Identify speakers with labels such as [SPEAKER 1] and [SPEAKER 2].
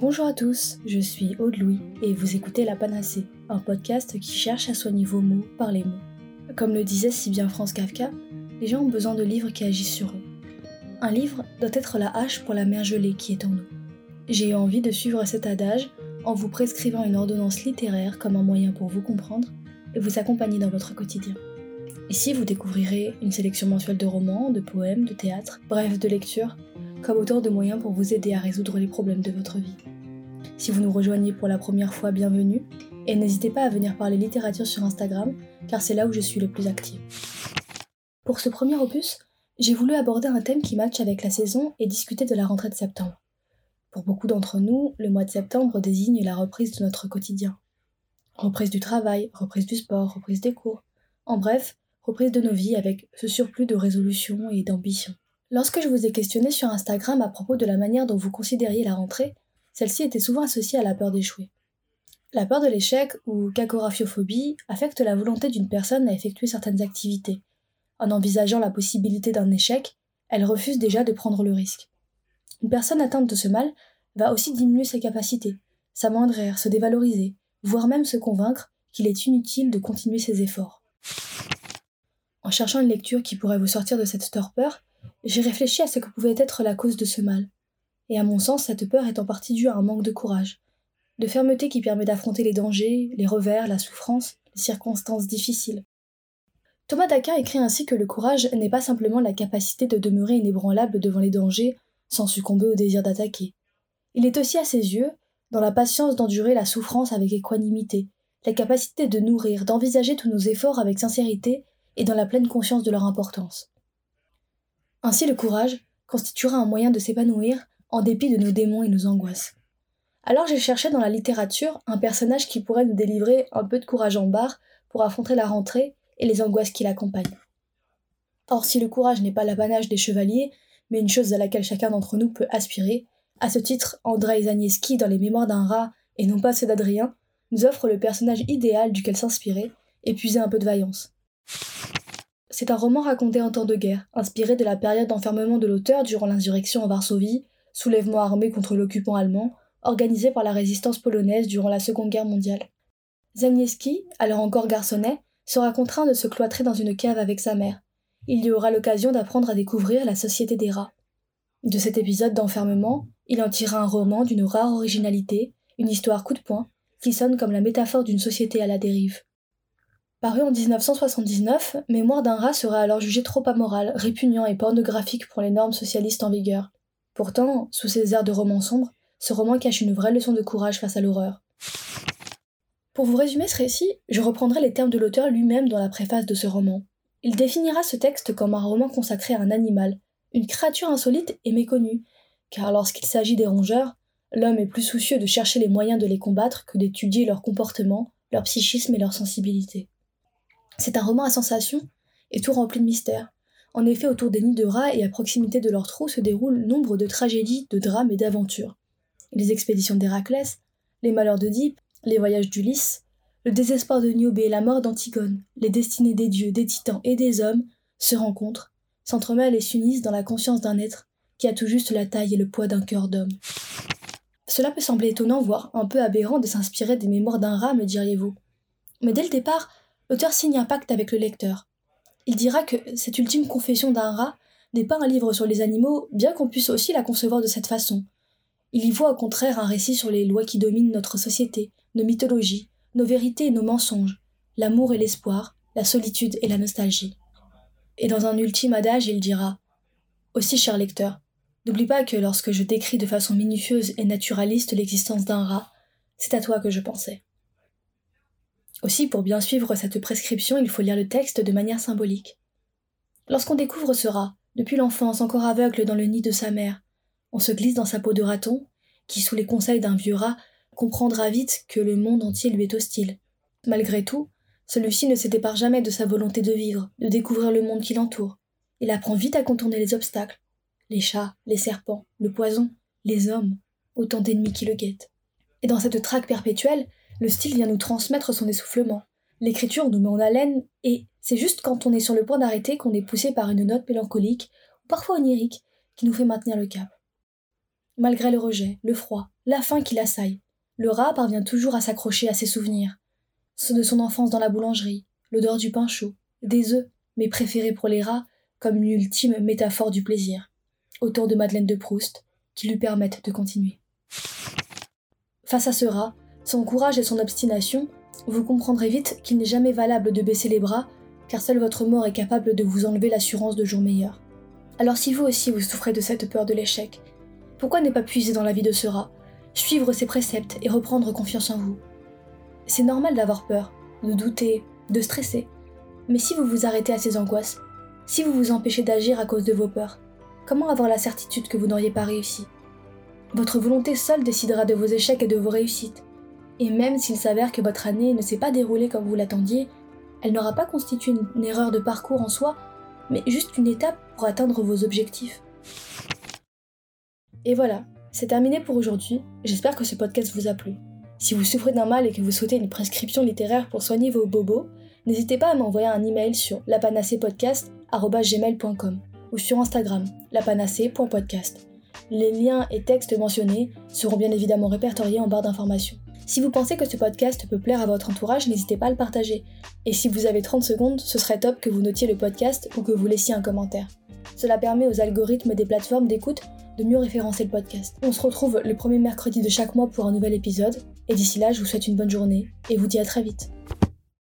[SPEAKER 1] Bonjour à tous, je suis Aude Louis et vous écoutez La Panacée, un podcast qui cherche à soigner vos mots par les mots. Comme le disait si bien France Kafka, les gens ont besoin de livres qui agissent sur eux. Un livre doit être la hache pour la mer gelée qui est en nous. J'ai eu envie de suivre cet adage en vous prescrivant une ordonnance littéraire comme un moyen pour vous comprendre et vous accompagner dans votre quotidien. Ici, vous découvrirez une sélection mensuelle de romans, de poèmes, de théâtre, bref, de lectures, comme autant de moyens pour vous aider à résoudre les problèmes de votre vie. Si vous nous rejoignez pour la première fois, bienvenue, et n'hésitez pas à venir parler littérature sur Instagram, car c'est là où je suis le plus active. Pour ce premier opus, j'ai voulu aborder un thème qui matche avec la saison et discuter de la rentrée de septembre. Pour beaucoup d'entre nous, le mois de septembre désigne la reprise de notre quotidien. Reprise du travail, reprise du sport, reprise des cours. En bref, reprise de nos vies avec ce surplus de résolution et d'ambition. Lorsque je vous ai questionné sur Instagram à propos de la manière dont vous considériez la rentrée, celle-ci était souvent associée à la peur d'échouer. La peur de l'échec ou cacographophobie affecte la volonté d'une personne à effectuer certaines activités. En envisageant la possibilité d'un échec, elle refuse déjà de prendre le risque. Une personne atteinte de ce mal va aussi diminuer ses capacités, s'amoindrir, se dévaloriser, voire même se convaincre qu'il est inutile de continuer ses efforts. En cherchant une lecture qui pourrait vous sortir de cette torpeur, j'ai réfléchi à ce que pouvait être la cause de ce mal. Et à mon sens, cette peur est en partie due à un manque de courage, de fermeté qui permet d'affronter les dangers, les revers, la souffrance, les circonstances difficiles. Thomas d'Aquin écrit ainsi que le courage n'est pas simplement la capacité de demeurer inébranlable devant les dangers sans succomber au désir d'attaquer. Il est aussi à ses yeux dans la patience d'endurer la souffrance avec équanimité, la capacité de nourrir, d'envisager tous nos efforts avec sincérité et dans la pleine conscience de leur importance. Ainsi le courage constituera un moyen de s'épanouir en dépit de nos démons et nos angoisses. Alors j'ai cherché dans la littérature un personnage qui pourrait nous délivrer un peu de courage en barre pour affronter la rentrée et les angoisses qui l'accompagnent. Or si le courage n'est pas l'apanage des chevaliers, mais une chose à laquelle chacun d'entre nous peut aspirer, à ce titre, Andrei Zanieski dans Les Mémoires d'un rat, et non pas ceux d'Adrien, nous offre le personnage idéal duquel s'inspirer et puiser un peu de vaillance. C'est un roman raconté en temps de guerre, inspiré de la période d'enfermement de l'auteur durant l'insurrection en Varsovie, soulèvement armé contre l'occupant allemand, organisé par la résistance polonaise durant la Seconde Guerre mondiale. Zanieski, alors encore garçonnet, sera contraint de se cloîtrer dans une cave avec sa mère. Il y aura l'occasion d'apprendre à découvrir la société des rats. De cet épisode d'enfermement, il en tira un roman d'une rare originalité, une histoire coup de poing, qui sonne comme la métaphore d'une société à la dérive. Paru en 1979, Mémoire d'un rat serait alors jugé trop amoral, répugnant et pornographique pour les normes socialistes en vigueur. Pourtant, sous ces airs de roman sombre, ce roman cache une vraie leçon de courage face à l'horreur. Pour vous résumer ce récit, je reprendrai les termes de l'auteur lui-même dans la préface de ce roman. Il définira ce texte comme un roman consacré à un animal, une créature insolite et méconnue, car lorsqu'il s'agit des rongeurs, l'homme est plus soucieux de chercher les moyens de les combattre que d'étudier leur comportement, leur psychisme et leur sensibilité. C'est un roman à sensation et tout rempli de mystères. En effet, autour des nids de rats et à proximité de leurs trous se déroulent nombre de tragédies, de drames et d'aventures. Les expéditions d'Héraclès, les malheurs d'Oedipe, les voyages d'Ulysse, le désespoir de Niobé et la mort d'Antigone, les destinées des dieux, des titans et des hommes se rencontrent, s'entremêlent et s'unissent dans la conscience d'un être qui a tout juste la taille et le poids d'un cœur d'homme. Cela peut sembler étonnant, voire un peu aberrant de s'inspirer des mémoires d'un rat, me diriez-vous. Mais dès le départ, l'auteur signe un pacte avec le lecteur. Il dira que cette ultime confession d'un rat n'est pas un livre sur les animaux, bien qu'on puisse aussi la concevoir de cette façon. Il y voit au contraire un récit sur les lois qui dominent notre société, nos mythologies, nos vérités et nos mensonges, l'amour et l'espoir, la solitude et la nostalgie. Et dans un ultime adage, il dira Aussi, cher lecteur, n'oublie pas que lorsque je décris de façon minutieuse et naturaliste l'existence d'un rat, c'est à toi que je pensais. Aussi, pour bien suivre cette prescription, il faut lire le texte de manière symbolique. Lorsqu'on découvre ce rat, depuis l'enfance encore aveugle dans le nid de sa mère, on se glisse dans sa peau de raton, qui, sous les conseils d'un vieux rat, comprendra vite que le monde entier lui est hostile. Malgré tout, celui-ci ne s'édépare jamais de sa volonté de vivre, de découvrir le monde qui l'entoure. Il apprend vite à contourner les obstacles. Les chats, les serpents, le poison, les hommes, autant d'ennemis qui le guettent. Et dans cette traque perpétuelle, le style vient nous transmettre son essoufflement. L'écriture nous met en haleine et c'est juste quand on est sur le point d'arrêter qu'on est poussé par une note mélancolique ou parfois onirique qui nous fait maintenir le cap. Malgré le rejet, le froid, la faim qui l'assaille, le rat parvient toujours à s'accrocher à ses souvenirs. Ceux de son enfance dans la boulangerie, l'odeur du pain chaud, des œufs, mais préférés pour les rats comme une ultime métaphore du plaisir, autour de Madeleine de Proust, qui lui permettent de continuer. Face à ce rat, son courage et son obstination, vous comprendrez vite qu'il n'est jamais valable de baisser les bras, car seule votre mort est capable de vous enlever l'assurance de jours meilleurs. Alors si vous aussi vous souffrez de cette peur de l'échec, pourquoi ne pas puiser dans la vie de ce rat, suivre ses préceptes et reprendre confiance en vous? C'est normal d'avoir peur, de douter, de stresser. Mais si vous vous arrêtez à ces angoisses, si vous vous empêchez d'agir à cause de vos peurs, comment avoir la certitude que vous n'auriez pas réussi? Votre volonté seule décidera de vos échecs et de vos réussites. Et même s'il s'avère que votre année ne s'est pas déroulée comme vous l'attendiez, elle n'aura pas constitué une erreur de parcours en soi, mais juste une étape pour atteindre vos objectifs. Et voilà, c'est terminé pour aujourd'hui. J'espère que ce podcast vous a plu. Si vous souffrez d'un mal et que vous souhaitez une prescription littéraire pour soigner vos bobos, n'hésitez pas à m'envoyer un email sur lapanacepodcast.com ou sur Instagram lapanacée.podcast. Les liens et textes mentionnés seront bien évidemment répertoriés en barre d'informations. Si vous pensez que ce podcast peut plaire à votre entourage, n'hésitez pas à le partager. Et si vous avez 30 secondes, ce serait top que vous notiez le podcast ou que vous laissiez un commentaire. Cela permet aux algorithmes des plateformes d'écoute de mieux référencer le podcast. On se retrouve le premier mercredi de chaque mois pour un nouvel épisode, et d'ici là, je vous souhaite une bonne journée, et vous dis à très vite.